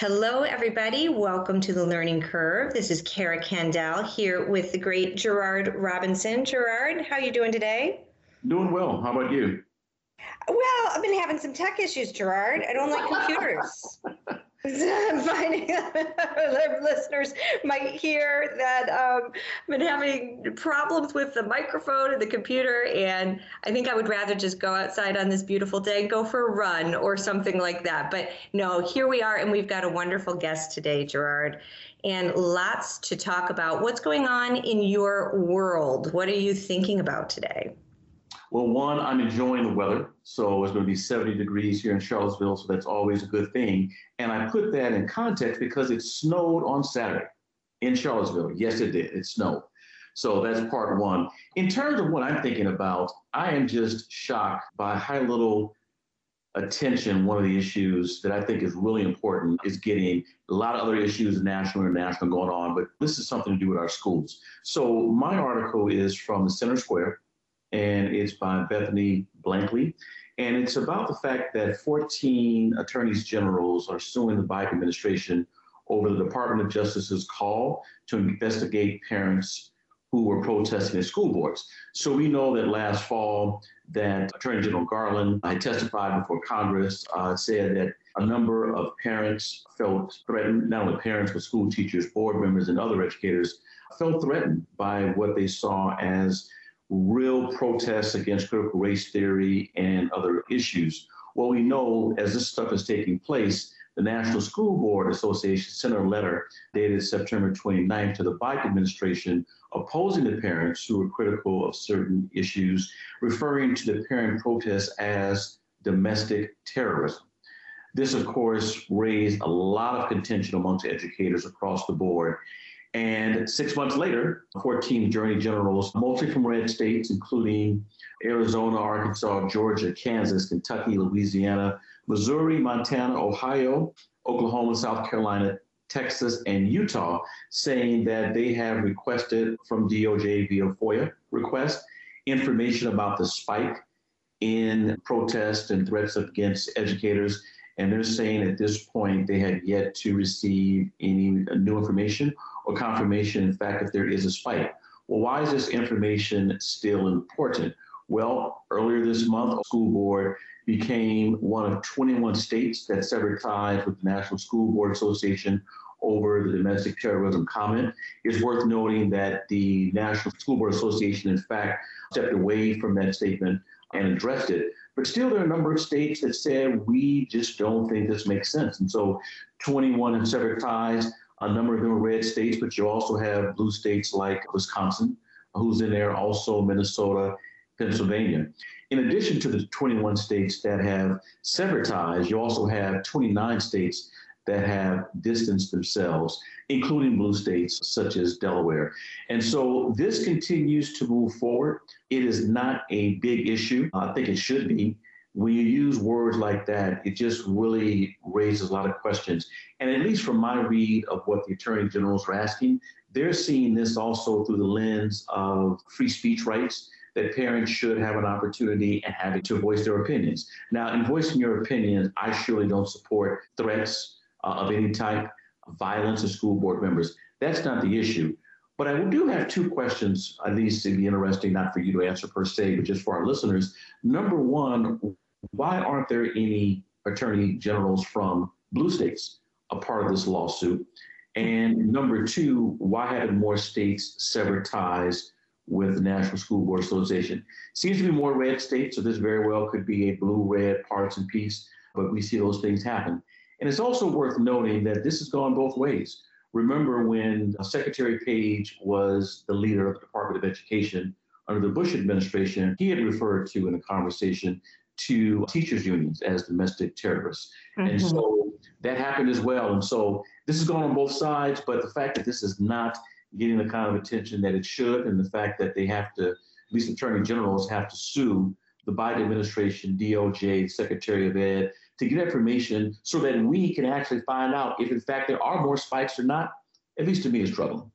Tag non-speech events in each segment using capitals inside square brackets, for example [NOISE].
Hello, everybody. Welcome to the Learning Curve. This is Cara Candal here with the great Gerard Robinson. Gerard, how are you doing today? Doing well. How about you? Well, I've been having some tech issues, Gerard. I don't like computers. [LAUGHS] [LAUGHS] Finding [LAUGHS] that listeners might hear that um, I've been having problems with the microphone and the computer, and I think I would rather just go outside on this beautiful day and go for a run or something like that. But no, here we are, and we've got a wonderful guest today, Gerard, and lots to talk about. What's going on in your world? What are you thinking about today? Well, one, I'm enjoying the weather. So it's going to be 70 degrees here in Charlottesville. So that's always a good thing. And I put that in context because it snowed on Saturday in Charlottesville. Yes, it did. It snowed. So that's part one. In terms of what I'm thinking about, I am just shocked by how little attention one of the issues that I think is really important is getting a lot of other issues, national and international, going on, but this is something to do with our schools. So my article is from the Center Square and it's by Bethany Blankley. And it's about the fact that 14 attorneys generals are suing the Biden administration over the Department of Justice's call to investigate parents who were protesting at school boards. So we know that last fall that Attorney General Garland had testified before Congress, uh, said that a number of parents felt threatened, not only parents, but school teachers, board members, and other educators felt threatened by what they saw as real protests against critical race theory and other issues. Well, we know as this stuff is taking place, the National School Board Association sent a letter dated September 29th to the Biden administration opposing the parents who were critical of certain issues, referring to the parent protests as domestic terrorism. This, of course, raised a lot of contention amongst educators across the board. And six months later, 14 attorney generals, mostly from red states, including Arizona, Arkansas, Georgia, Kansas, Kentucky, Louisiana, Missouri, Montana, Ohio, Oklahoma, South Carolina, Texas, and Utah, saying that they have requested from DOJ via FOIA request information about the spike in protests and threats against educators. And they're saying at this point they have yet to receive any new information or confirmation, in fact, if there is a spike. Well, why is this information still important? Well, earlier this month, a school board became one of 21 states that severed ties with the National School Board Association over the domestic terrorism comment. It's worth noting that the National School Board Association, in fact, stepped away from that statement and addressed it. But still, there are a number of states that said, we just don't think this makes sense. And so 21 have severed ties. A number of them are red states, but you also have blue states like Wisconsin, who's in there, also Minnesota, Pennsylvania. In addition to the 21 states that have severed ties, you also have 29 states that have distanced themselves, including blue states such as Delaware. And so this continues to move forward. It is not a big issue. I think it should be when you use words like that, it just really raises a lot of questions. And at least from my read of what the attorney generals are asking, they're seeing this also through the lens of free speech rights, that parents should have an opportunity and have it to voice their opinions. Now, in voicing your opinion, I surely don't support threats uh, of any type, violence of school board members. That's not the issue. But I do have two questions, at least to be interesting, not for you to answer per se, but just for our listeners. Number one, why aren't there any attorney generals from blue states a part of this lawsuit? And number two, why haven't more states severed ties with the National School Board Association? Seems to be more red states, so this very well could be a blue-red partisan piece, but we see those things happen. And it's also worth noting that this has gone both ways. Remember when Secretary Paige was the leader of the Department of Education under the Bush administration, he had referred to in a conversation to teachers unions as domestic terrorists. Mm-hmm. And so that happened as well. And so this is going on both sides, but the fact that this is not getting the kind of attention that it should, and the fact that they have to, at least attorney generals have to sue the Biden administration, DOJ, Secretary of Ed, to get information so that we can actually find out if, in fact, there are more spikes or not, at least to me, is troubling.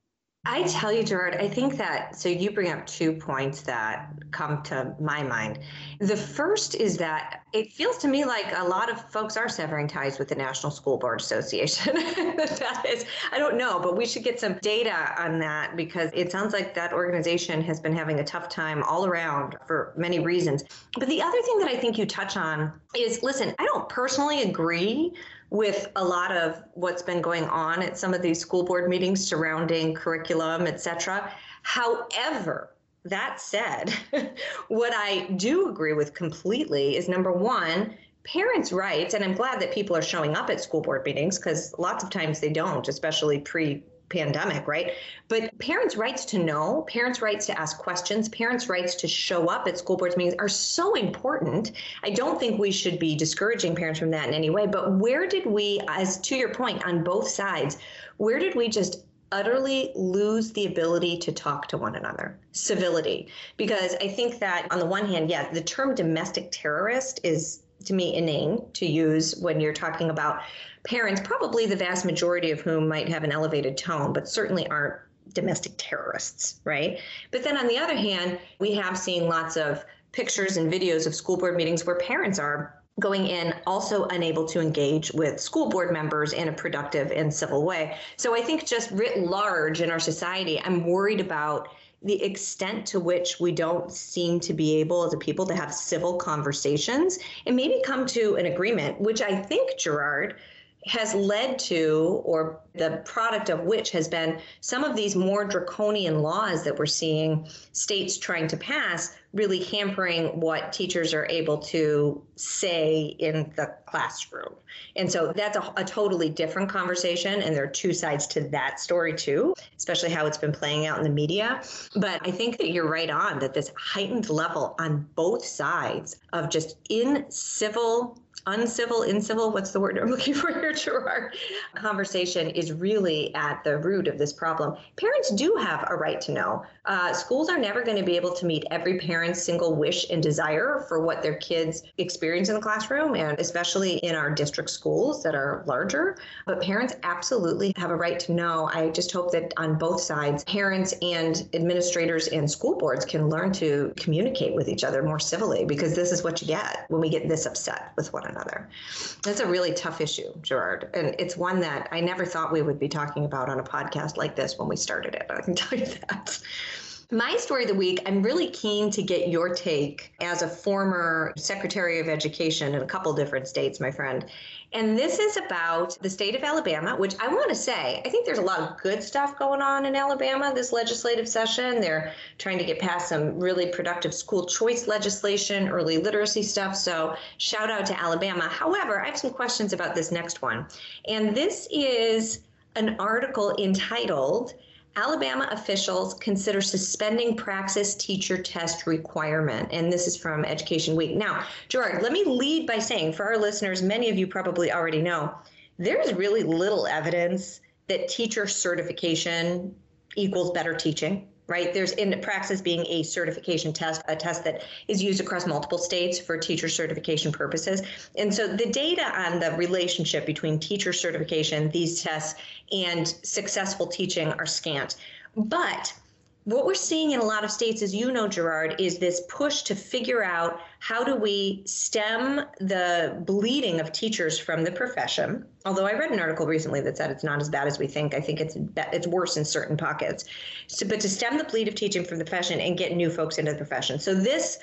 I tell you, Gerard, I think that so you bring up two points that come to my mind. The first is that it feels to me like a lot of folks are severing ties with the National School Board Association. [LAUGHS] that is, I don't know, but we should get some data on that because it sounds like that organization has been having a tough time all around for many reasons. But the other thing that I think you touch on is listen, I don't personally agree with a lot of what's been going on at some of these school board meetings surrounding curriculum, et cetera. However, that said, [LAUGHS] what I do agree with completely is number one, parents' rights, and I'm glad that people are showing up at school board meetings because lots of times they don't, especially pre pandemic, right? But parents' rights to know, parents' rights to ask questions, parents' rights to show up at school boards meetings are so important. I don't think we should be discouraging parents from that in any way. But where did we, as to your point, on both sides, where did we just utterly lose the ability to talk to one another civility because i think that on the one hand yeah the term domestic terrorist is to me inane to use when you're talking about parents, probably the vast majority of whom might have an elevated tone, but certainly aren't domestic terrorists, right? But then on the other hand, we have seen lots of pictures and videos of school board meetings where parents are going in also unable to engage with school board members in a productive and civil way. So I think just writ large in our society, I'm worried about the extent to which we don't seem to be able as a people to have civil conversations and maybe come to an agreement, which I think, Gerard, has led to, or the product of which has been some of these more draconian laws that we're seeing states trying to pass, really hampering what teachers are able to say in the classroom. And so that's a, a totally different conversation. And there are two sides to that story, too, especially how it's been playing out in the media. But I think that you're right on that this heightened level on both sides of just in civil uncivil, incivil, what's the word I'm looking [LAUGHS] for here, Gerard, conversation is really at the root of this problem. Parents do have a right to know. Uh, schools are never going to be able to meet every parent's single wish and desire for what their kids experience in the classroom, and especially in our district schools that are larger. But parents absolutely have a right to know. I just hope that on both sides, parents and administrators and school boards can learn to communicate with each other more civilly because this is what you get when we get this upset with one another another. That's a really tough issue, Gerard. And it's one that I never thought we would be talking about on a podcast like this when we started it. I can [LAUGHS] tell you that. My story of the week, I'm really keen to get your take as a former Secretary of Education in a couple different states, my friend. And this is about the state of Alabama, which I want to say, I think there's a lot of good stuff going on in Alabama this legislative session. They're trying to get past some really productive school choice legislation, early literacy stuff. So, shout out to Alabama. However, I have some questions about this next one. And this is an article entitled Alabama officials consider suspending praxis teacher test requirement. And this is from Education Week. Now, Gerard, let me lead by saying for our listeners, many of you probably already know, there's really little evidence that teacher certification equals better teaching right? There's in praxis being a certification test, a test that is used across multiple states for teacher certification purposes. And so the data on the relationship between teacher certification, these tests, and successful teaching are scant. But what we're seeing in a lot of states, as you know, Gerard, is this push to figure out how do we stem the bleeding of teachers from the profession. Although I read an article recently that said it's not as bad as we think. I think it's it's worse in certain pockets. So, but to stem the bleed of teaching from the profession and get new folks into the profession. So this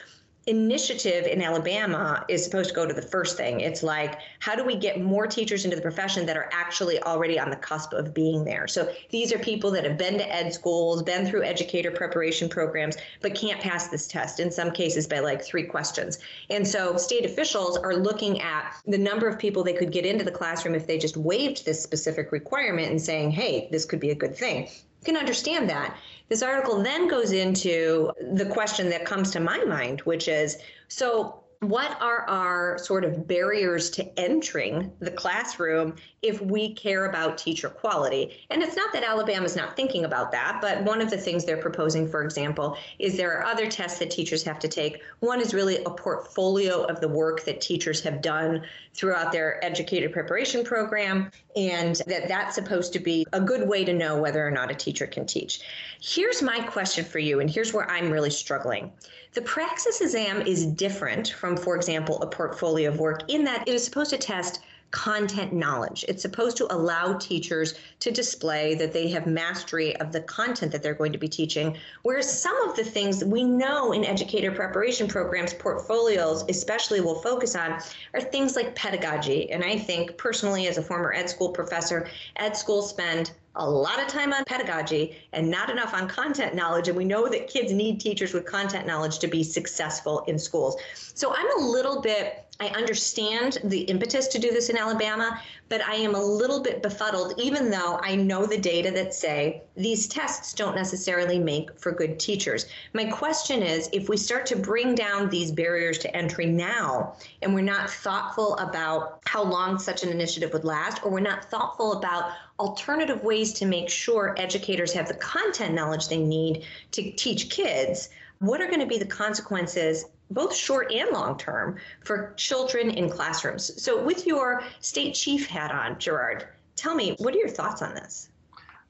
initiative in Alabama is supposed to go to the first thing. It's like, how do we get more teachers into the profession that are actually already on the cusp of being there? So these are people that have been to ed schools, been through educator preparation programs, but can't pass this test, in some cases by like three questions. And so state officials are looking at the number of people they could get into the classroom if they just waived this specific requirement and saying, hey, this could be a good thing. You can understand that. This article then goes into the question that comes to my mind, which is so what are our sort of barriers to entering the classroom if we care about teacher quality? And it's not that Alabama is not thinking about that, but one of the things they're proposing, for example, is there are other tests that teachers have to take. One is really a portfolio of the work that teachers have done throughout their educator preparation program, and that that's supposed to be a good way to know whether or not a teacher can teach. Here's my question for you, and here's where I'm really struggling. The praxis exam is different from, for example, a portfolio of work in that it is supposed to test content knowledge. It's supposed to allow teachers to display that they have mastery of the content that they're going to be teaching. Whereas some of the things we know in educator preparation programs, portfolios especially will focus on are things like pedagogy. And I think personally, as a former ed school professor, ed schools spend a lot of time on pedagogy and not enough on content knowledge. And we know that kids need teachers with content knowledge to be successful in schools. So I'm a little bit, I understand the impetus to do this in Alabama, but I am a little bit befuddled, even though I know the data that say these tests don't necessarily make for good teachers. My question is if we start to bring down these barriers to entry now, and we're not thoughtful about how long such an initiative would last, or we're not thoughtful about alternative ways to make sure educators have the content knowledge they need to teach kids, what are going to be the consequences both short and long term for children in classrooms. So, with your state chief hat on, Gerard, tell me, what are your thoughts on this?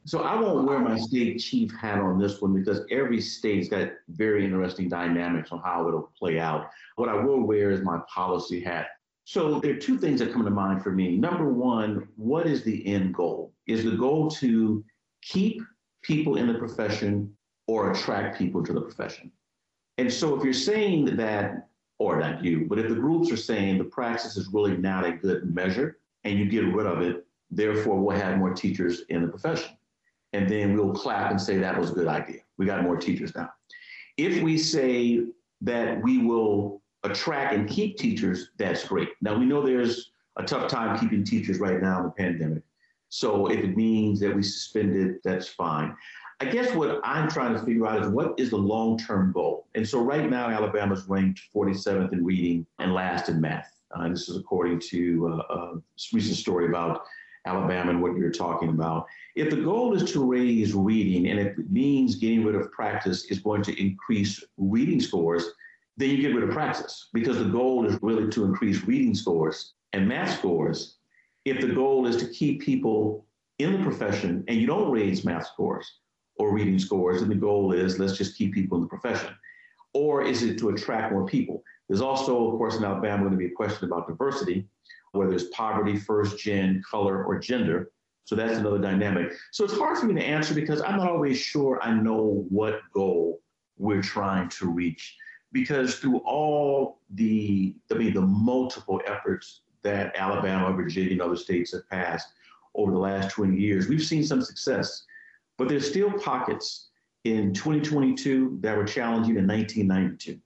So, I won't wear my state chief hat on this one because every state's got very interesting dynamics on how it'll play out. What I will wear is my policy hat. So, there are two things that come to mind for me. Number one, what is the end goal? Is the goal to keep people in the profession or attract people to the profession? And so if you're saying that, or not you, but if the groups are saying the praxis is really not a good measure and you get rid of it, therefore we'll have more teachers in the profession. And then we'll clap and say that was a good idea. We got more teachers now. If we say that we will attract and keep teachers, that's great. Now we know there's a tough time keeping teachers right now in the pandemic. So if it means that we suspend it, that's fine. I guess what I'm trying to figure out is what is the long term goal? And so right now, Alabama's ranked 47th in reading and last in math. Uh, this is according to uh, a recent story about Alabama and what you're talking about. If the goal is to raise reading and it means getting rid of praxis is going to increase reading scores, then you get rid of praxis because the goal is really to increase reading scores and math scores. If the goal is to keep people in the profession and you don't raise math scores, or reading scores, and the goal is let's just keep people in the profession? Or is it to attract more people? There's also, of course, in Alabama going to be a question about diversity, whether it's poverty, first gen, color, or gender. So that's another dynamic. So it's hard for me to answer because I'm not always sure I know what goal we're trying to reach. Because through all the, I mean, the multiple efforts that Alabama, Virginia, and other states have passed over the last 20 years, we've seen some success. But there's still pockets in 2022 that were challenging in 1992.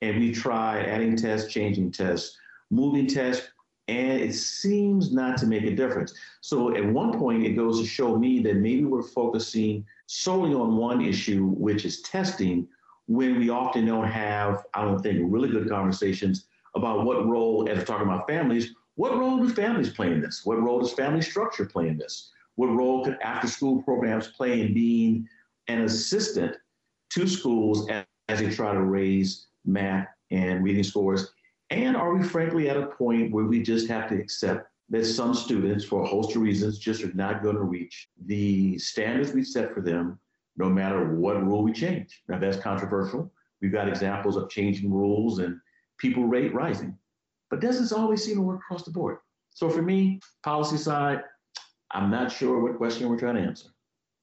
And we tried adding tests, changing tests, moving tests, and it seems not to make a difference. So at one point, it goes to show me that maybe we're focusing solely on one issue, which is testing, when we often don't have, I don't think, really good conversations about what role, as we're talking about families, what role do families play in this? What role does family structure play in this? What role could after school programs play in being an assistant to schools as, as they try to raise math and reading scores? And are we frankly at a point where we just have to accept that some students, for a host of reasons, just are not going to reach the standards we set for them, no matter what rule we change? Now, that's controversial. We've got examples of changing rules and people rate rising, but doesn't always seem to work across the board. So for me, policy side, I'm not sure what question we're trying to answer.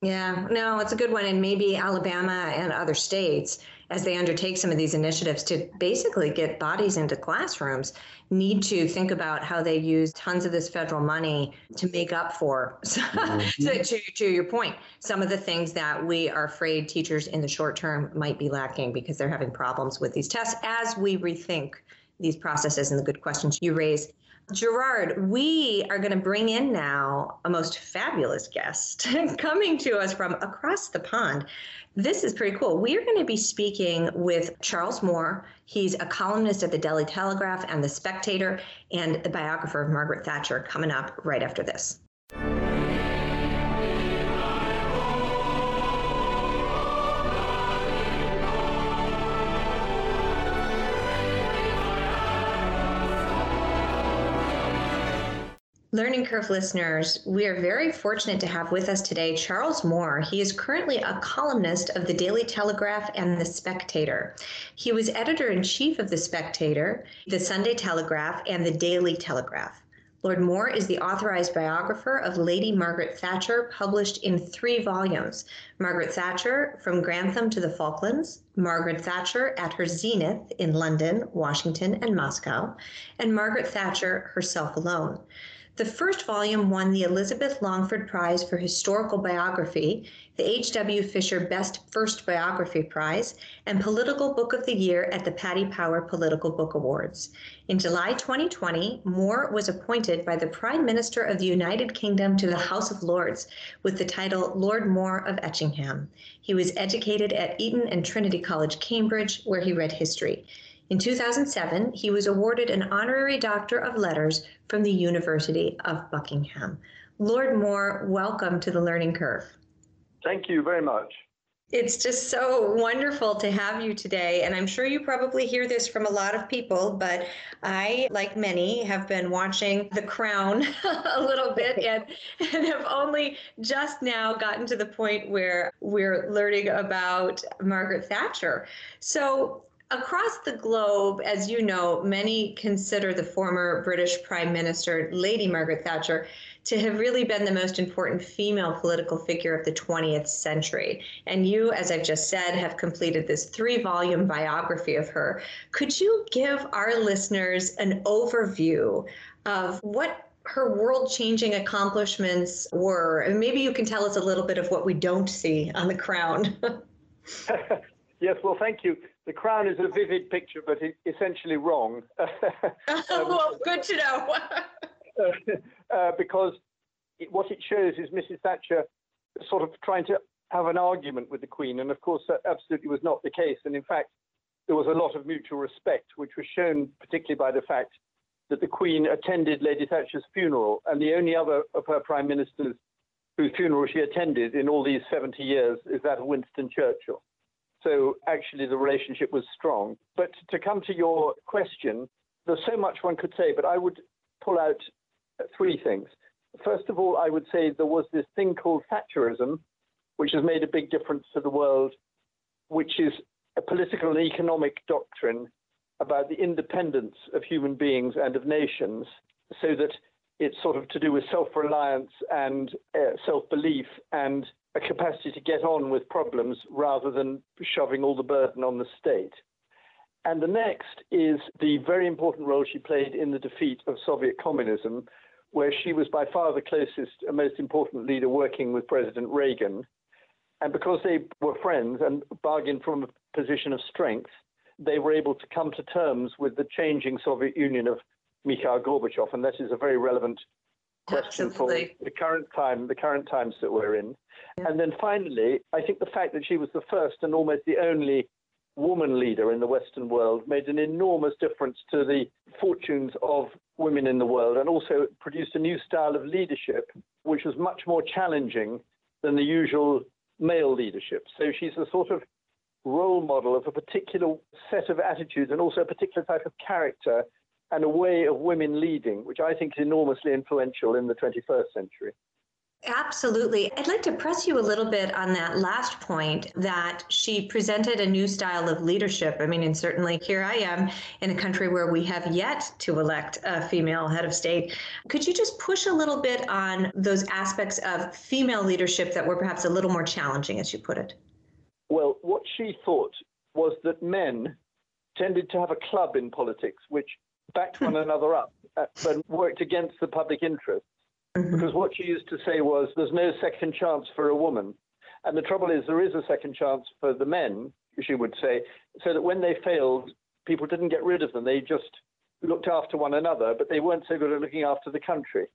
Yeah, no, it's a good one. And maybe Alabama and other states, as they undertake some of these initiatives to basically get bodies into classrooms, need to think about how they use tons of this federal money to make up for, [LAUGHS] mm-hmm. so to, to your point, some of the things that we are afraid teachers in the short term might be lacking because they're having problems with these tests as we rethink these processes and the good questions you raise. Gerard, we are going to bring in now a most fabulous guest [LAUGHS] coming to us from across the pond. This is pretty cool. We are going to be speaking with Charles Moore. He's a columnist at the Daily Telegraph and the Spectator, and the biographer of Margaret Thatcher coming up right after this. Learning Curve listeners, we are very fortunate to have with us today Charles Moore. He is currently a columnist of the Daily Telegraph and The Spectator. He was editor in chief of The Spectator, The Sunday Telegraph, and The Daily Telegraph. Lord Moore is the authorized biographer of Lady Margaret Thatcher, published in three volumes Margaret Thatcher, From Grantham to the Falklands, Margaret Thatcher at her zenith in London, Washington, and Moscow, and Margaret Thatcher herself alone. The first volume won the Elizabeth Longford Prize for Historical Biography, the H.W. Fisher Best First Biography Prize, and Political Book of the Year at the Paddy Power Political Book Awards. In July 2020, Moore was appointed by the Prime Minister of the United Kingdom to the House of Lords with the title Lord Moore of Etchingham. He was educated at Eton and Trinity College, Cambridge, where he read history. In 2007, he was awarded an honorary Doctor of Letters from the University of Buckingham. Lord Moore, welcome to the Learning Curve. Thank you very much. It's just so wonderful to have you today. And I'm sure you probably hear this from a lot of people, but I, like many, have been watching The Crown [LAUGHS] a little bit [LAUGHS] and, and have only just now gotten to the point where we're learning about Margaret Thatcher. So Across the globe, as you know, many consider the former British Prime Minister, Lady Margaret Thatcher, to have really been the most important female political figure of the 20th century. And you, as I've just said, have completed this three volume biography of her. Could you give our listeners an overview of what her world changing accomplishments were? And maybe you can tell us a little bit of what we don't see on the crown. [LAUGHS] yes, well, thank you the crown is a vivid picture, but essentially wrong. um, [LAUGHS] [LAUGHS] well, good to know. [LAUGHS] uh, because it, what it shows is Mrs. Thatcher sort of trying to have an argument with the Queen, and of course that absolutely was not the case. And in fact, there was a lot of mutual respect, which was shown particularly by the fact that the Queen attended Lady Thatcher's funeral, and the only other of her prime ministers whose funeral she attended in all these 70 years is that of Winston Churchill. So actually, the relationship was strong. But to come to your question, there's so much one could say, but I would pull out three things. First of all, I would say there was this thing called Thatcherism, which has made a big difference to the world, which is a political and economic doctrine about the independence of human beings and of nations, so that it's sort of to do with self reliance and uh, self belief and a capacity to get on with problems rather than shoving all the burden on the state. And the next is the very important role she played in the defeat of Soviet communism, where she was by far the closest and most important leader working with President Reagan. And because they were friends and bargained from a position of strength, they were able to come to terms with the changing Soviet Union of Mikhail Gorbachev. And that is a very relevant question for the current time, the current times that we're in. Yeah. And then finally, I think the fact that she was the first and almost the only woman leader in the Western world made an enormous difference to the fortunes of women in the world and also produced a new style of leadership, which was much more challenging than the usual male leadership. So she's a sort of role model of a particular set of attitudes and also a particular type of character and a way of women leading, which I think is enormously influential in the 21st century. Absolutely. I'd like to press you a little bit on that last point that she presented a new style of leadership. I mean, and certainly here I am in a country where we have yet to elect a female head of state. Could you just push a little bit on those aspects of female leadership that were perhaps a little more challenging, as you put it? Well, what she thought was that men tended to have a club in politics, which backed one another up, uh, but worked against the public interest. Mm-hmm. Because what she used to say was, there's no second chance for a woman. And the trouble is, there is a second chance for the men, she would say, so that when they failed, people didn't get rid of them. They just looked after one another, but they weren't so good at looking after the country.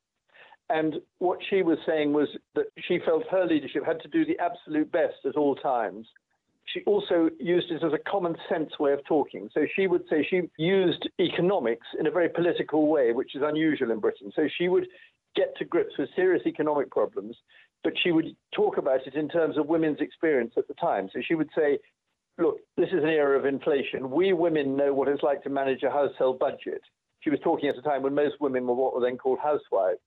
And what she was saying was that she felt her leadership had to do the absolute best at all times. She also used it as a common sense way of talking. So she would say she used economics in a very political way, which is unusual in Britain. So she would get to grips with serious economic problems, but she would talk about it in terms of women's experience at the time. So she would say, look, this is an era of inflation. We women know what it's like to manage a household budget. She was talking at a time when most women were what were then called housewives.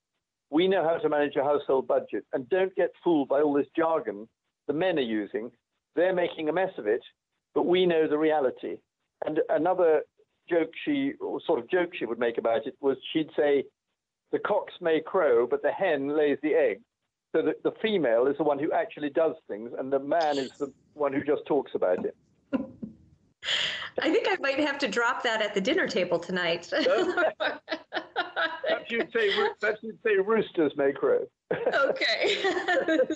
We know how to manage a household budget. And don't get fooled by all this jargon the men are using. They're making a mess of it, but we know the reality. And another joke she, or sort of joke she would make about it was she'd say, the cocks may crow, but the hen lays the egg. So that the female is the one who actually does things, and the man is the one who just talks about it. [LAUGHS] I think I might have to drop that at the dinner table tonight. perhaps, [LAUGHS] [LAUGHS] you'd say, perhaps you'd say roosters may crow. Okay. [LAUGHS]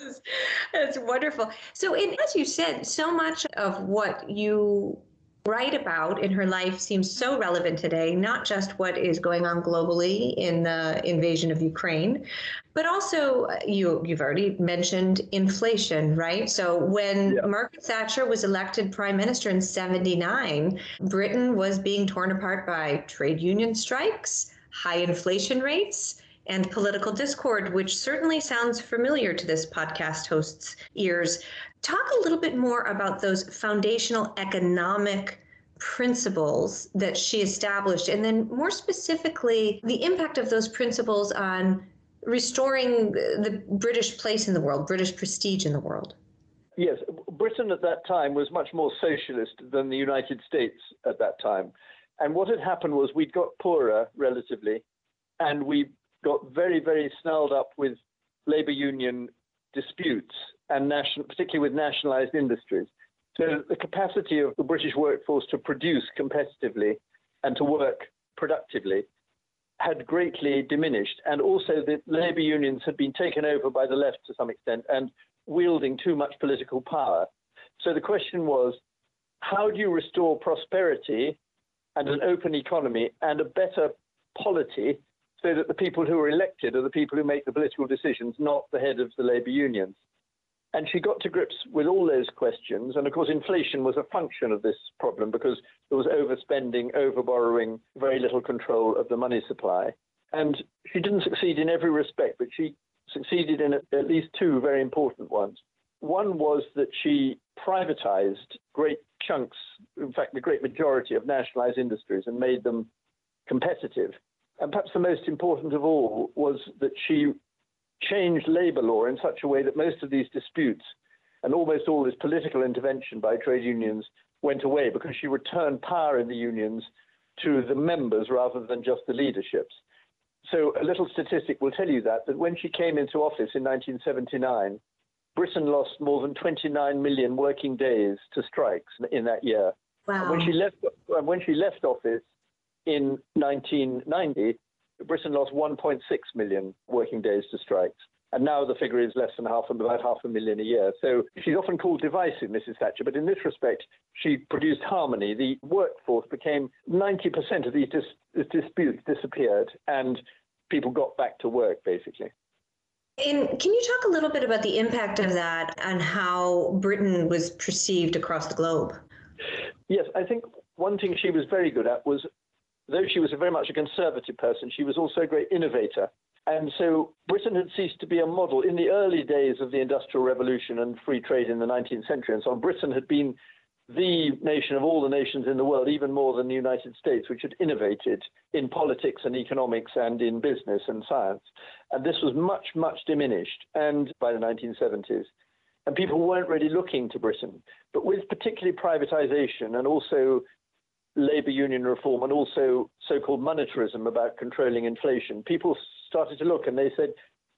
That's wonderful. So, in, as you said, so much of what you write about in her life seems so relevant today, not just what is going on globally in the invasion of Ukraine, but also uh, you you've already mentioned inflation, right? So when yeah. Margaret Thatcher was elected prime minister in 79, Britain was being torn apart by trade union strikes, high inflation rates, and political discord, which certainly sounds familiar to this podcast host's ears. Talk a little bit more about those foundational economic principles that she established, and then more specifically, the impact of those principles on restoring the British place in the world, British prestige in the world. Yes, Britain at that time was much more socialist than the United States at that time. And what had happened was we'd got poorer relatively, and we got very, very snarled up with labor union disputes and national, particularly with nationalized industries. So the capacity of the British workforce to produce competitively and to work productively had greatly diminished. And also the labor unions had been taken over by the left to some extent and wielding too much political power. So the question was, how do you restore prosperity and an open economy and a better polity so that the people who are elected are the people who make the political decisions, not the head of the labor unions? And she got to grips with all those questions. And of course, inflation was a function of this problem because there was overspending, overborrowing, very little control of the money supply. And she didn't succeed in every respect, but she succeeded in at least two very important ones. One was that she privatized great chunks, in fact, the great majority of nationalized industries and made them competitive. And perhaps the most important of all was that she changed labor law in such a way that most of these disputes and almost all this political intervention by trade unions went away because she returned power in the unions to the members rather than just the leaderships. So a little statistic will tell you that that when she came into office in 1979, Britain lost more than 29 million working days to strikes in that year. Wow. When she left when she left office in 1990, Britain lost 1.6 million working days to strikes. And now the figure is less than half, about half a million a year. So she's often called divisive, Mrs. Thatcher, but in this respect, she produced harmony. The workforce became 90% of these dis- disputes disappeared, and people got back to work, basically. And can you talk a little bit about the impact of that on how Britain was perceived across the globe? Yes, I think one thing she was very good at was though she was very much a conservative person, she was also a great innovator. And so Britain had ceased to be a model. In the early days of the Industrial Revolution and free trade in the 19th century and so on, Britain had been the nation of all the nations in the world, even more than the United States, which had innovated in politics and economics and in business and science. And this was much, much diminished and by the 1970s. And people weren't really looking to Britain. But with particularly privatization and also labor union reform and also so-called monetarism about controlling inflation, people started to look and they said,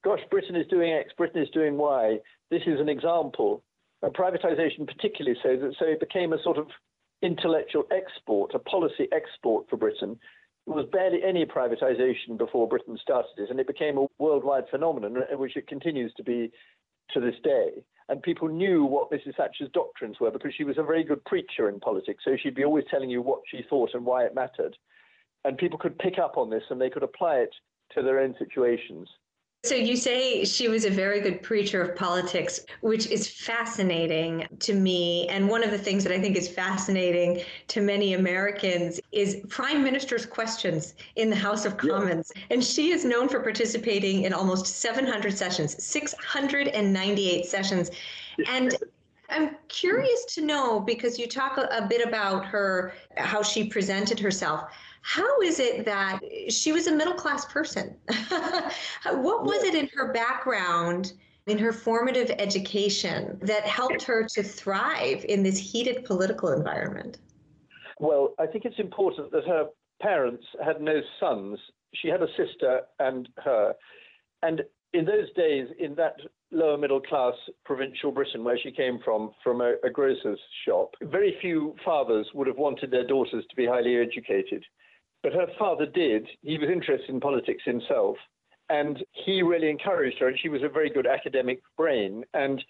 gosh, Britain is doing X, Britain is doing Y. This is an example. And privatization particularly so that so it became a sort of intellectual export, a policy export for Britain. There was barely any privatization before Britain started it, and it became a worldwide phenomenon, which it continues to be to this day and people knew what Mrs. Thatcher's doctrines were because she was a very good preacher in politics. So she'd be always telling you what she thought and why it mattered. And people could pick up on this and they could apply it to their own situations. So you say she was a very good preacher of politics, which is fascinating to me. And one of the things that I think is fascinating to many Americans is Prime Minister's questions in the House of Commons. Yeah. And she is known for participating in almost 700 sessions, 698 sessions. And I'm curious to know because you talk a, a bit about her, how she presented herself how is it that she was a middle class person? [LAUGHS] what was it in her background, in her formative education, that helped her to thrive in this heated political environment? Well, I think it's important that her parents had no sons. She had a sister and her. And in those days, in that lower middle class provincial Britain where she came from, from a, a grocer's shop, very few fathers would have wanted their daughters to be highly educated. But her father did. He was interested in politics himself. And he really encouraged her, and she was a very good academic brain. And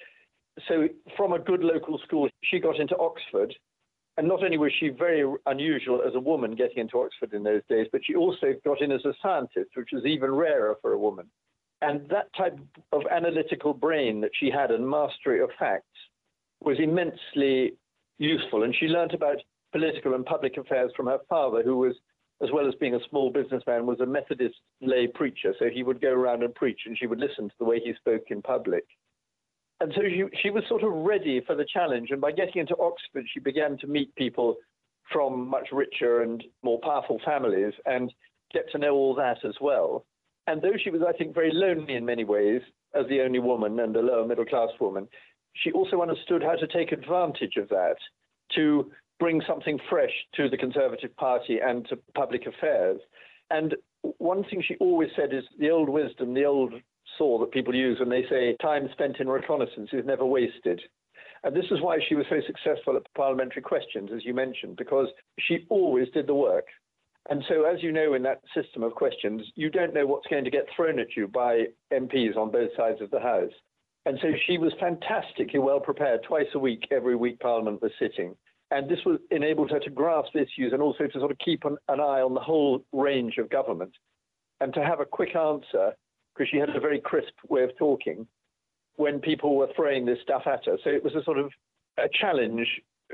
so, from a good local school, she got into Oxford. And not only was she very unusual as a woman getting into Oxford in those days, but she also got in as a scientist, which was even rarer for a woman. And that type of analytical brain that she had and mastery of facts was immensely useful. And she learnt about political and public affairs from her father, who was as well as being a small businessman, was a Methodist lay preacher. So he would go around and preach, and she would listen to the way he spoke in public. And so she, she was sort of ready for the challenge. And by getting into Oxford, she began to meet people from much richer and more powerful families and get to know all that as well. And though she was, I think, very lonely in many ways as the only woman and a lower middle class woman, she also understood how to take advantage of that to bring something fresh to the Conservative Party and to public affairs. And one thing she always said is the old wisdom, the old saw that people use when they say time spent in reconnaissance is never wasted. And this is why she was so successful at parliamentary questions, as you mentioned, because she always did the work. And so, as you know, in that system of questions, you don't know what's going to get thrown at you by MPs on both sides of the House. And so she was fantastically well prepared twice a week, every week Parliament was sitting. And this was enabled her to grasp issues and also to sort of keep an, an eye on the whole range of government and to have a quick answer because she had a very crisp way of talking when people were throwing this stuff at her. So it was a sort of a challenge,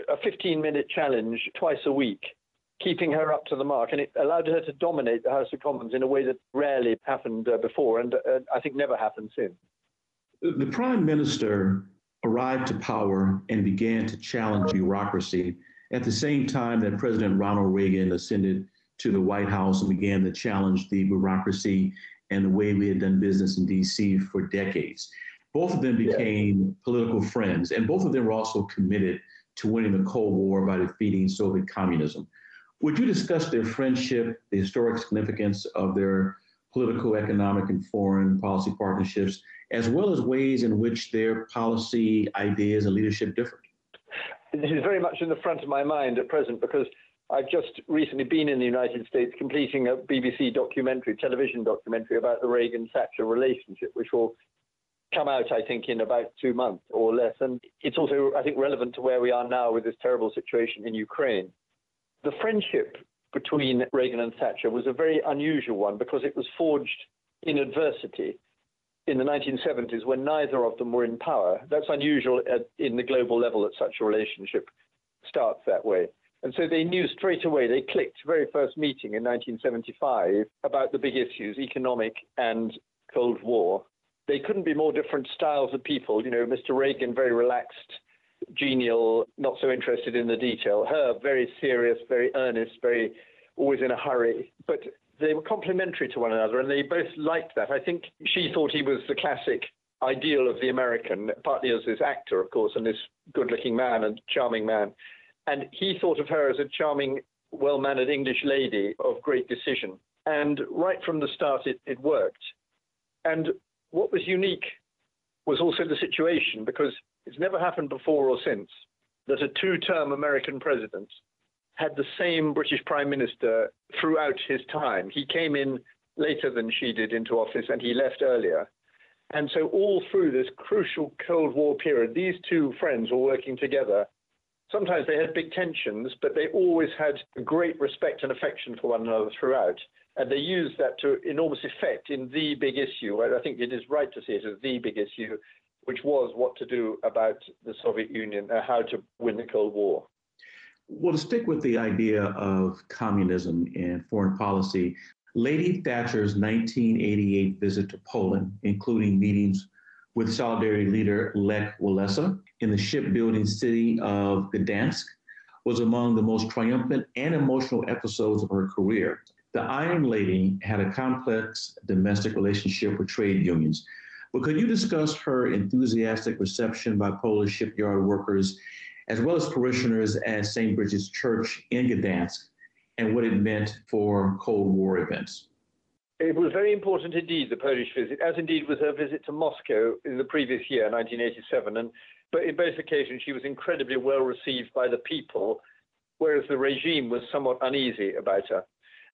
a 15 minute challenge twice a week, keeping her up to the mark. And it allowed her to dominate the House of Commons in a way that rarely happened uh, before and uh, I think never happened since. The Prime Minister arrived to power and began to challenge bureaucracy at the same time that President Ronald Reagan ascended to the White House and began to challenge the bureaucracy and the way we had done business in DC for decades. Both of them became political friends, and both of them were also committed to winning the Cold War by defeating Soviet communism. Would you discuss their friendship, the historic significance of their political, economic, and foreign policy partnerships, as well as ways in which their policy ideas and leadership differed? This is very much in the front of my mind at present because I've just recently been in the United States completing a BBC documentary, television documentary about the Reagan Thatcher relationship, which will come out, I think, in about two months or less. And it's also, I think, relevant to where we are now with this terrible situation in Ukraine. The friendship between Reagan and Thatcher was a very unusual one because it was forged in adversity in the 1970s when neither of them were in power. That's unusual at, in the global level that such a relationship starts that way. And so they knew straight away, they clicked very first meeting in 1975 about the big issues, economic and Cold War. They couldn't be more different styles of people. You know, Mr. Reagan, very relaxed, genial, not so interested in the detail. Her, very serious, very earnest, very always in a hurry. But they were complementary to one another and they both liked that. I think she thought he was the classic ideal of the American, partly as this actor, of course, and this good looking man and charming man. And he thought of her as a charming, well mannered English lady of great decision. And right from the start, it, it worked. And what was unique was also the situation because it's never happened before or since that a two term American president had the same British Prime Minister throughout his time. He came in later than she did into office and he left earlier. And so, all through this crucial Cold War period, these two friends were working together sometimes they had big tensions, but they always had great respect and affection for one another throughout. And they used that to enormous effect in the big issue. I think it is right to see it as the big issue, which was what to do about the Soviet Union and how to win the Cold War. Well, to stick with the idea of communism and foreign policy, Lady Thatcher's 1988 visit to Poland, including meetings with Solidarity leader Lech Walesa in the shipbuilding city of Gdansk, was among the most triumphant and emotional episodes of her career. The Iron Lady had a complex domestic relationship with trade unions, but could you discuss her enthusiastic reception by Polish shipyard workers, as well as parishioners at St. Bridget's Church in Gdansk, and what it meant for Cold War events? It was very important indeed, the Polish visit, as indeed was her visit to Moscow in the previous year, 1987. And but in both occasions, she was incredibly well received by the people, whereas the regime was somewhat uneasy about her.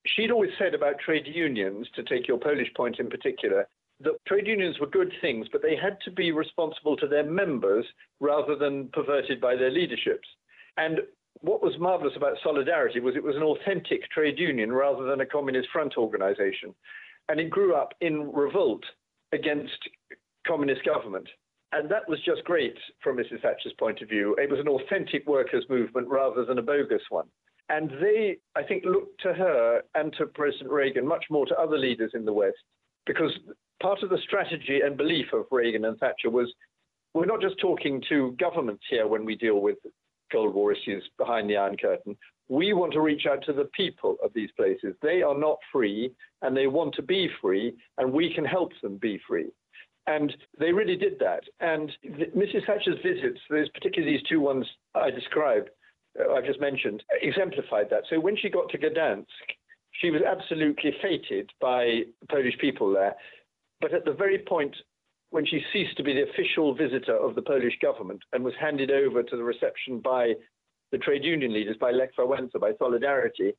She'd always said about trade unions, to take your Polish point in particular, that trade unions were good things, but they had to be responsible to their members rather than perverted by their leaderships. And what was marvelous about Solidarity was it was an authentic trade union rather than a communist front organization. And it grew up in revolt against communist government. And that was just great from Mrs. Thatcher's point of view. It was an authentic workers' movement rather than a bogus one. And they, I think, looked to her and to President Reagan, much more to other leaders in the West, because part of the strategy and belief of Reagan and Thatcher was we're not just talking to governments here when we deal with Cold War issues behind the Iron Curtain. We want to reach out to the people of these places. They are not free and they want to be free, and we can help them be free. And they really did that. And Mrs. Thatcher's visits, particularly these two ones I described, uh, I've just mentioned, exemplified that. So when she got to Gdansk, she was absolutely feted by Polish people there. But at the very point when she ceased to be the official visitor of the Polish government and was handed over to the reception by the trade union leaders, by Lech Wałęsa, by Solidarity,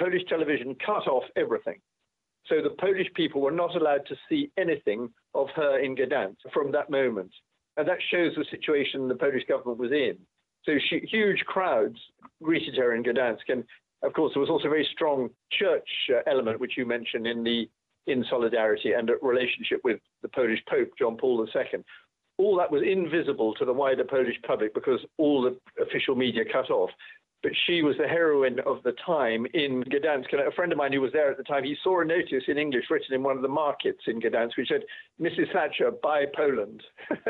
Polish television cut off everything. So the Polish people were not allowed to see anything of her in Gdansk from that moment. And that shows the situation the Polish government was in. So she, huge crowds greeted her in Gdansk. And of course, there was also a very strong church uh, element, which you mentioned in the in solidarity and a relationship with the Polish Pope, John Paul II. All that was invisible to the wider Polish public because all the official media cut off. But she was the heroine of the time in Gdansk. And a friend of mine who was there at the time, he saw a notice in English written in one of the markets in Gdansk, which said, Mrs. Thatcher, buy Poland. [LAUGHS]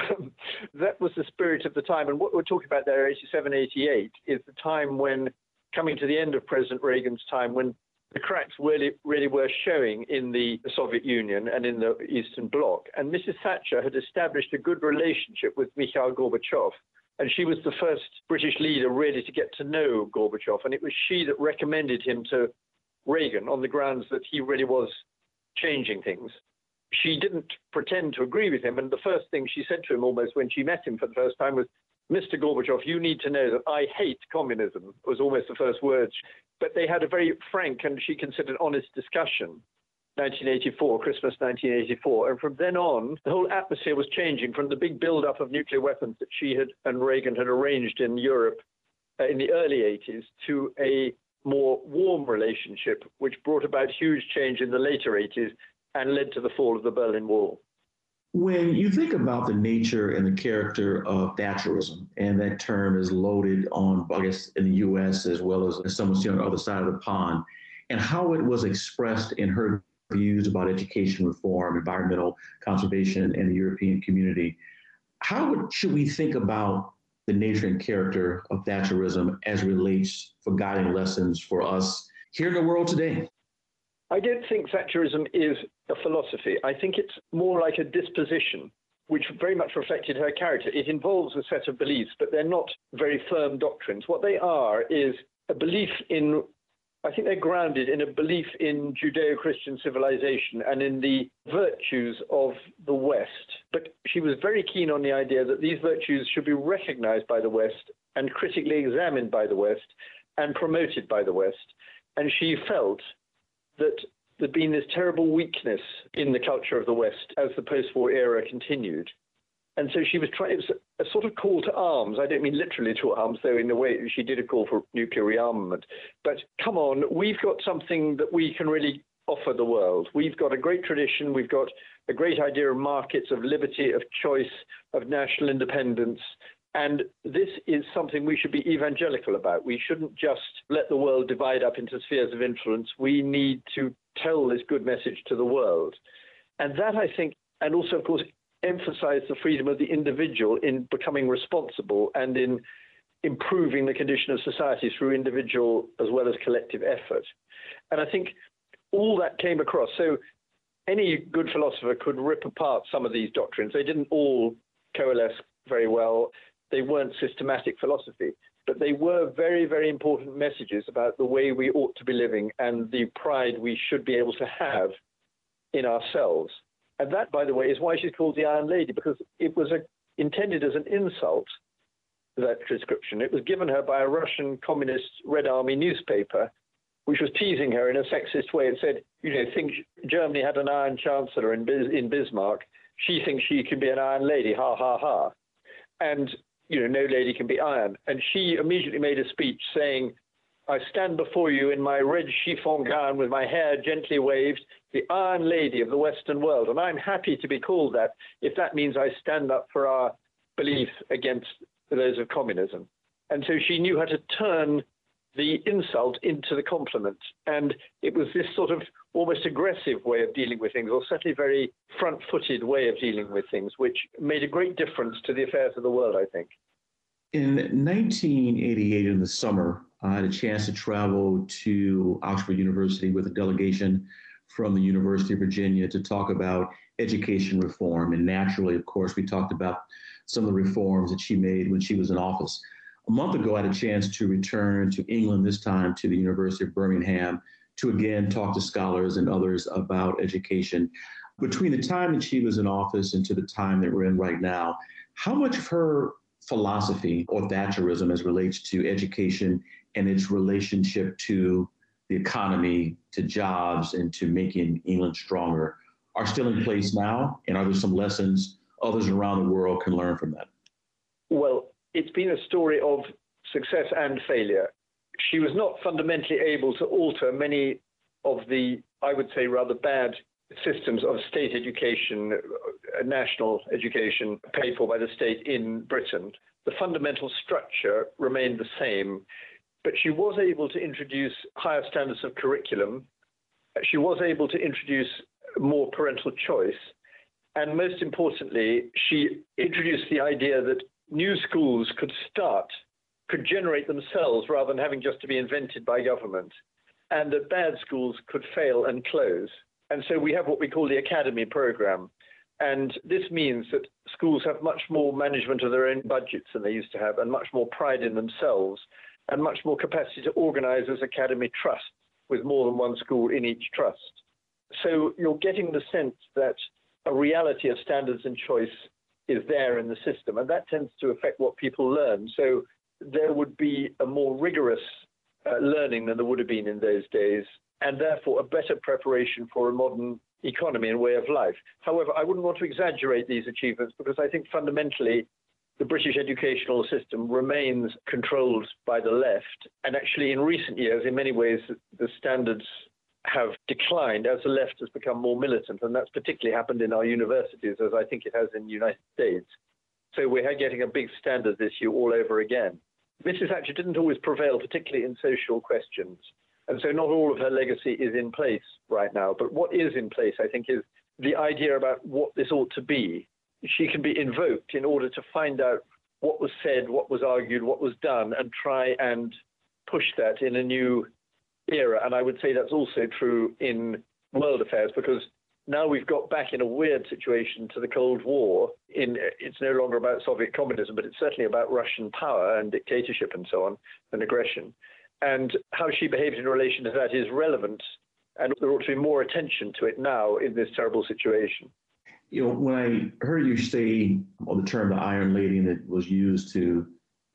um, that was the spirit of the time. And what we're talking about there, 87, 88, is the time when, coming to the end of President Reagan's time, when the cracks really, really were showing in the Soviet Union and in the Eastern Bloc. And Mrs. Thatcher had established a good relationship with Mikhail Gorbachev. And she was the first British leader really to get to know Gorbachev. And it was she that recommended him to Reagan on the grounds that he really was changing things. She didn't pretend to agree with him. And the first thing she said to him almost when she met him for the first time was, Mr. Gorbachev, you need to know that I hate communism, was almost the first words but they had a very frank and she considered honest discussion. 1984, Christmas 1984. And from then on, the whole atmosphere was changing from the big build-up of nuclear weapons that she had and Reagan had arranged in Europe uh, in the early 80s to a more warm relationship, which brought about huge change in the later 80s and led to the fall of the Berlin Wall. When you think about the nature and the character of Thatcherism, and that term is loaded on, I guess, in the US as well as some on the other side of the pond, and how it was expressed in her views about education reform, environmental conservation, and the European community, how should we think about the nature and character of Thatcherism as relates for guiding lessons for us here in the world today? I don't think Thatcherism is a philosophy. I think it's more like a disposition, which very much reflected her character. It involves a set of beliefs, but they're not very firm doctrines. What they are is a belief in, I think they're grounded in a belief in Judeo Christian civilization and in the virtues of the West. But she was very keen on the idea that these virtues should be recognized by the West and critically examined by the West and promoted by the West. And she felt that there'd been this terrible weakness in the culture of the West as the post war era continued. And so she was trying, it was a sort of call to arms. I don't mean literally to arms, though, in a way she did a call for nuclear rearmament. But come on, we've got something that we can really offer the world. We've got a great tradition, we've got a great idea of markets, of liberty, of choice, of national independence. And this is something we should be evangelical about. We shouldn't just let the world divide up into spheres of influence. We need to tell this good message to the world. And that, I think, and also, of course, emphasize the freedom of the individual in becoming responsible and in improving the condition of society through individual as well as collective effort. And I think all that came across. So any good philosopher could rip apart some of these doctrines. They didn't all coalesce very well. They weren't systematic philosophy, but they were very, very important messages about the way we ought to be living and the pride we should be able to have in ourselves. And that, by the way, is why she's called the Iron Lady, because it was a, intended as an insult, that description. It was given her by a Russian communist Red Army newspaper, which was teasing her in a sexist way. It said, you know, think Germany had an Iron Chancellor in, Bis- in Bismarck. She thinks she can be an Iron Lady, ha ha ha. And, you know, no lady can be iron. And she immediately made a speech saying, I stand before you in my red chiffon gown with my hair gently waved, the Iron Lady of the Western world. And I'm happy to be called that if that means I stand up for our beliefs against those of communism. And so she knew how to turn the insult into the compliment. And it was this sort of almost aggressive way of dealing with things, or certainly very front footed way of dealing with things, which made a great difference to the affairs of the world, I think. In 1988, in the summer, I had a chance to travel to Oxford University with a delegation from the University of Virginia to talk about education reform. And naturally, of course, we talked about some of the reforms that she made when she was in office. A month ago, I had a chance to return to England, this time to the University of Birmingham, to again talk to scholars and others about education. Between the time that she was in office and to the time that we're in right now, how much of her philosophy or Thatcherism as relates to education and its relationship to the economy, to jobs, and to making England stronger are still in place now? And are there some lessons others around the world can learn from that? Well, it's been a story of success and failure. She was not fundamentally able to alter many of the, I would say, rather bad systems of state education, uh, national education paid for by the state in Britain. The fundamental structure remained the same, but she was able to introduce higher standards of curriculum. She was able to introduce more parental choice. And most importantly, she introduced the idea that new schools could start, could generate themselves rather than having just to be invented by government, and that bad schools could fail and close. And so we have what we call the academy program. And this means that schools have much more management of their own budgets than they used to have, and much more pride in themselves, and much more capacity to organize as academy trusts with more than one school in each trust. So you're getting the sense that a reality of standards and choice is there in the system, and that tends to affect what people learn. So there would be a more rigorous uh, learning than there would have been in those days, and therefore a better preparation for a modern economy and way of life. However, I wouldn't want to exaggerate these achievements because I think fundamentally the British educational system remains controlled by the left. And actually, in recent years, in many ways, the standards have declined as the left has become more militant. And that's particularly happened in our universities, as I think it has in the United States. So we're getting a big standards issue all over again. Mrs. Thatcher didn't always prevail, particularly in social questions. And so not all of her legacy is in place right now. But what is in place, I think, is the idea about what this ought to be. She can be invoked in order to find out what was said, what was argued, what was done, and try and push that in a new era. And I would say that's also true in world affairs because now we've got back in a weird situation to the Cold War. In it's no longer about Soviet communism, but it's certainly about Russian power and dictatorship and so on and aggression. And how she behaved in relation to that is relevant, and there ought to be more attention to it now in this terrible situation. You know, when I heard you say well, the term the Iron Lady and that was used to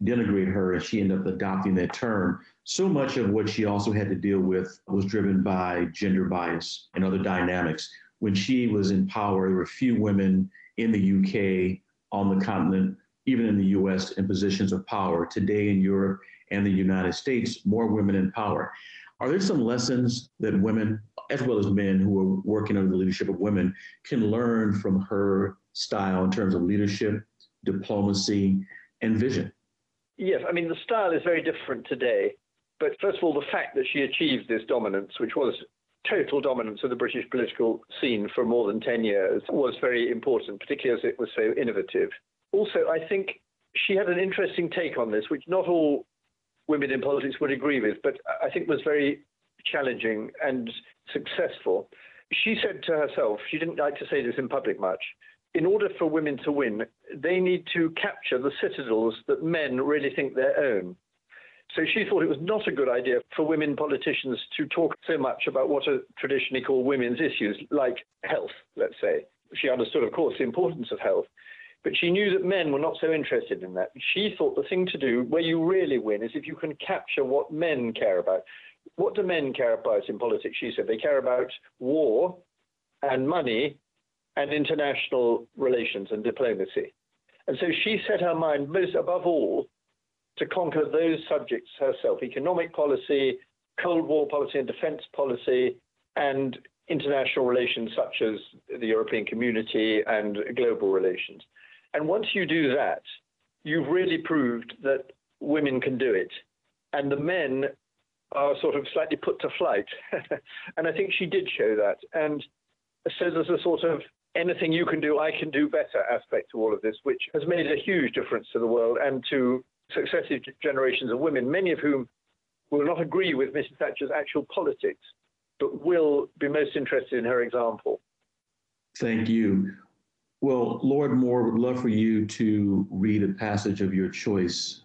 denigrate her, and she ended up adopting that term, so much of what she also had to deal with was driven by gender bias and other dynamics. When she was in power, there were few women in the UK on the continent, even in the US, in positions of power. Today in Europe and the United States, more women in power. Are there some lessons that women, as well as men who are working under the leadership of women, can learn from her style in terms of leadership, diplomacy, and vision? Yes, I mean, the style is very different today. But first of all, the fact that she achieved this dominance, which was total dominance of the British political scene for more than 10 years, was very important, particularly as it was so innovative. Also, I think she had an interesting take on this, which not all women in politics would agree with, but I think was very challenging and successful. She said to herself, she didn't like to say this in public much, in order for women to win, they need to capture the citadels that men really think their own. So she thought it was not a good idea for women politicians to talk so much about what are traditionally called women's issues, like health, let's say. She understood, of course, the importance of health, but she knew that men were not so interested in that. She thought the thing to do, where you really win, is if you can capture what men care about. What do men care about in politics? She said they care about war and money and international relations and diplomacy. And so she set her mind, most above all, to conquer those subjects herself economic policy, Cold War policy and defense policy, and international relations such as the European community and global relations. And once you do that, you've really proved that women can do it. And the men are sort of slightly put to flight. [LAUGHS] and I think she did show that. And so there's a sort of anything you can do, I can do better aspect to all of this, which has made a huge difference to the world and to successive generations of women, many of whom will not agree with Mrs. Thatcher's actual politics, but will be most interested in her example. Thank you. Well, Lord Moore, would love for you to read a passage of your choice.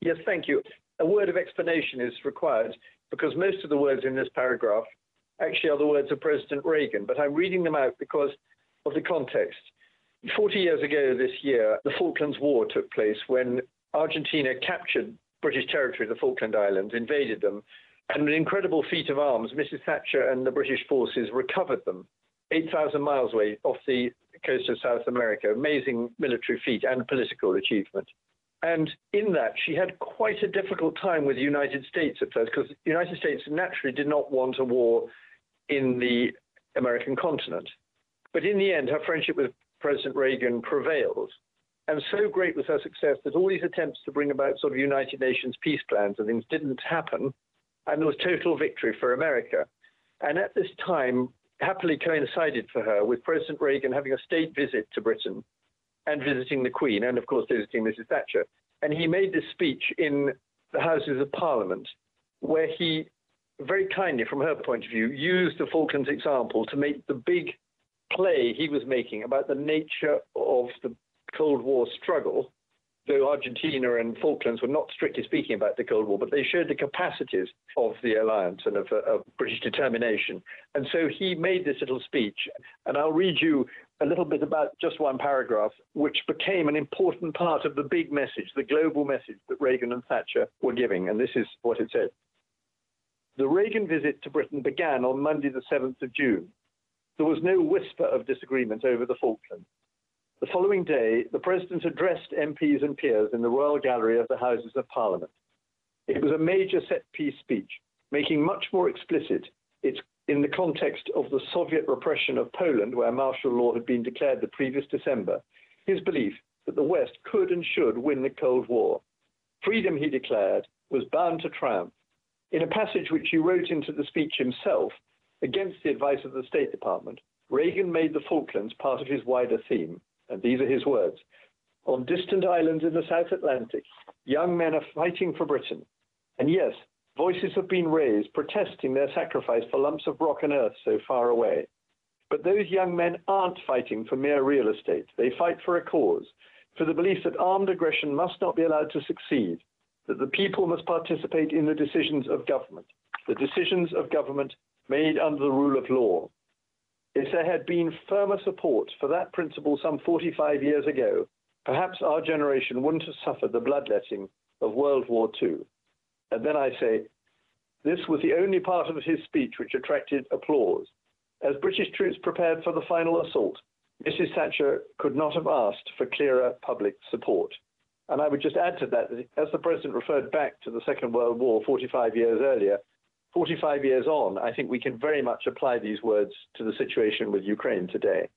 Yes, thank you. A word of explanation is required because most of the words in this paragraph actually are the words of President Reagan, but I'm reading them out because of the context. 40 years ago this year, the Falklands War took place when Argentina captured British territory, the Falkland Islands, invaded them, and an incredible feat of arms, Mrs. Thatcher and the British forces recovered them 8,000 miles away off the coast of South America. Amazing military feat and political achievement. And in that, she had quite a difficult time with the United States at first, because the United States naturally did not want a war in the American continent. But in the end, her friendship with President Reagan prevailed. And so great was her success that all these attempts to bring about sort of United Nations peace plans and things didn't happen. And there was total victory for America. And at this time, happily coincided for her with President Reagan having a state visit to Britain and visiting the Queen, and of course visiting Mrs. Thatcher. And he made this speech in the Houses of Parliament, where he very kindly, from her point of view, used the Falklands example to make the big play he was making about the nature of the Cold War struggle, though Argentina and Falklands were not strictly speaking about the Cold War, but they showed the capacities of the alliance and of, uh, of British determination. And so he made this little speech, and I'll read you a little bit about just one paragraph, which became an important part of the big message, the global message that Reagan and Thatcher were giving. And this is what it said. The Reagan visit to Britain began on Monday, the 7th of June. There was no whisper of disagreement over the Falklands. The following day, the President addressed MPs and peers in the Royal Gallery of the Houses of Parliament. It was a major set piece speech, making much more explicit its in the context of the Soviet repression of Poland, where martial law had been declared the previous December, his belief that the West could and should win the Cold War. Freedom, he declared, was bound to triumph. In a passage which he wrote into the speech himself, against the advice of the State Department, Reagan made the Falklands part of his wider theme and these are his words. On distant islands in the South Atlantic, young men are fighting for Britain. And yes, voices have been raised protesting their sacrifice for lumps of rock and earth so far away. But those young men aren't fighting for mere real estate. They fight for a cause, for the belief that armed aggression must not be allowed to succeed, that the people must participate in the decisions of government, the decisions of government made under the rule of law, if there had been firmer support for that principle some 45 years ago, perhaps our generation wouldn't have suffered the bloodletting of World War II. And then I say, this was the only part of his speech which attracted applause. As British troops prepared for the final assault, Mrs. Thatcher could not have asked for clearer public support. And I would just add to that, that as the president referred back to the Second World War 45 years earlier, 45 years on, I think we can very much apply these words to the situation with Ukraine today.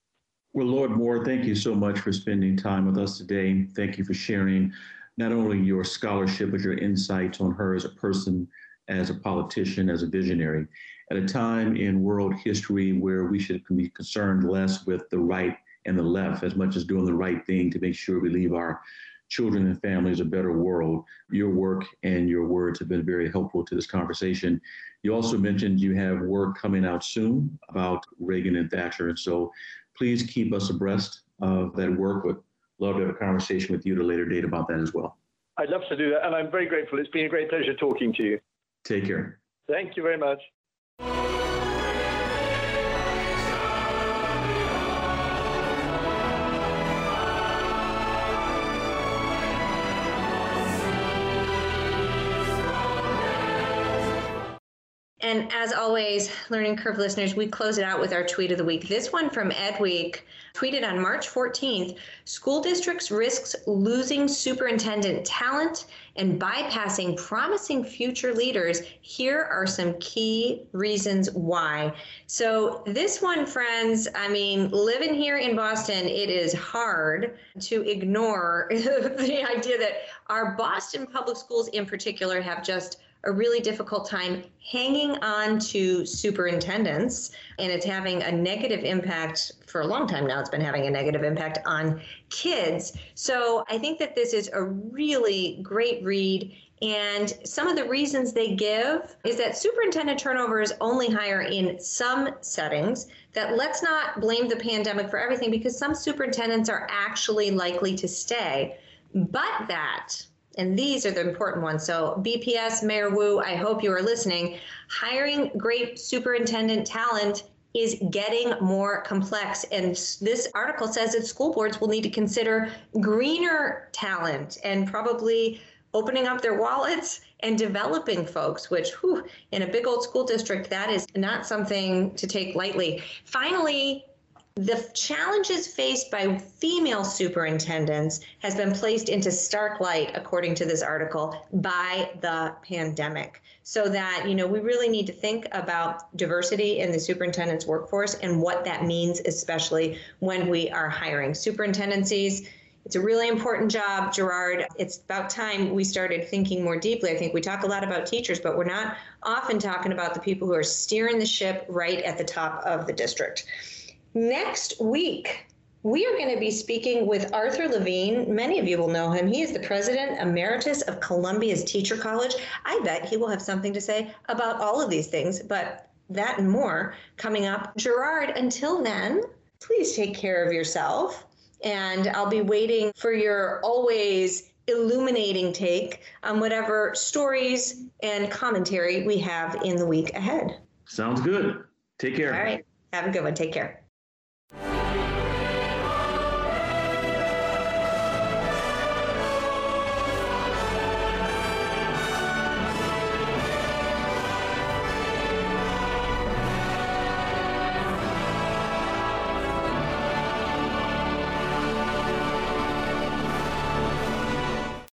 Well, Lord Moore, thank you so much for spending time with us today. Thank you for sharing not only your scholarship, but your insights on her as a person, as a politician, as a visionary. At a time in world history where we should be concerned less with the right and the left as much as doing the right thing to make sure we leave our children and families a better world. Your work and your words have been very helpful to this conversation. You also mentioned you have work coming out soon about Reagan and Thatcher. And so please keep us abreast of that work. Would love to have a conversation with you at a later date about that as well. I'd love to do that. And I'm very grateful. It's been a great pleasure talking to you. Take care. Thank you very much. And as always, Learning Curve listeners, we close it out with our tweet of the week. This one from Ed Week, tweeted on March 14th School districts risks losing superintendent talent and bypassing promising future leaders. Here are some key reasons why. So, this one, friends, I mean, living here in Boston, it is hard to ignore [LAUGHS] the idea that our Boston public schools in particular have just a really difficult time hanging on to superintendents, and it's having a negative impact for a long time now. It's been having a negative impact on kids. So I think that this is a really great read. And some of the reasons they give is that superintendent turnover is only higher in some settings. That let's not blame the pandemic for everything because some superintendents are actually likely to stay. But that and these are the important ones. So, BPS, Mayor Wu, I hope you are listening. Hiring great superintendent talent is getting more complex. And this article says that school boards will need to consider greener talent and probably opening up their wallets and developing folks, which whew, in a big old school district, that is not something to take lightly. Finally, the challenges faced by female superintendents has been placed into stark light, according to this article, by the pandemic. So that, you know, we really need to think about diversity in the superintendent's workforce and what that means, especially when we are hiring superintendencies. It's a really important job, Gerard. It's about time we started thinking more deeply. I think we talk a lot about teachers, but we're not often talking about the people who are steering the ship right at the top of the district. Next week, we are going to be speaking with Arthur Levine. Many of you will know him. He is the president emeritus of Columbia's Teacher College. I bet he will have something to say about all of these things, but that and more coming up. Gerard, until then, please take care of yourself. And I'll be waiting for your always illuminating take on whatever stories and commentary we have in the week ahead. Sounds good. Take care. All right. Have a good one. Take care.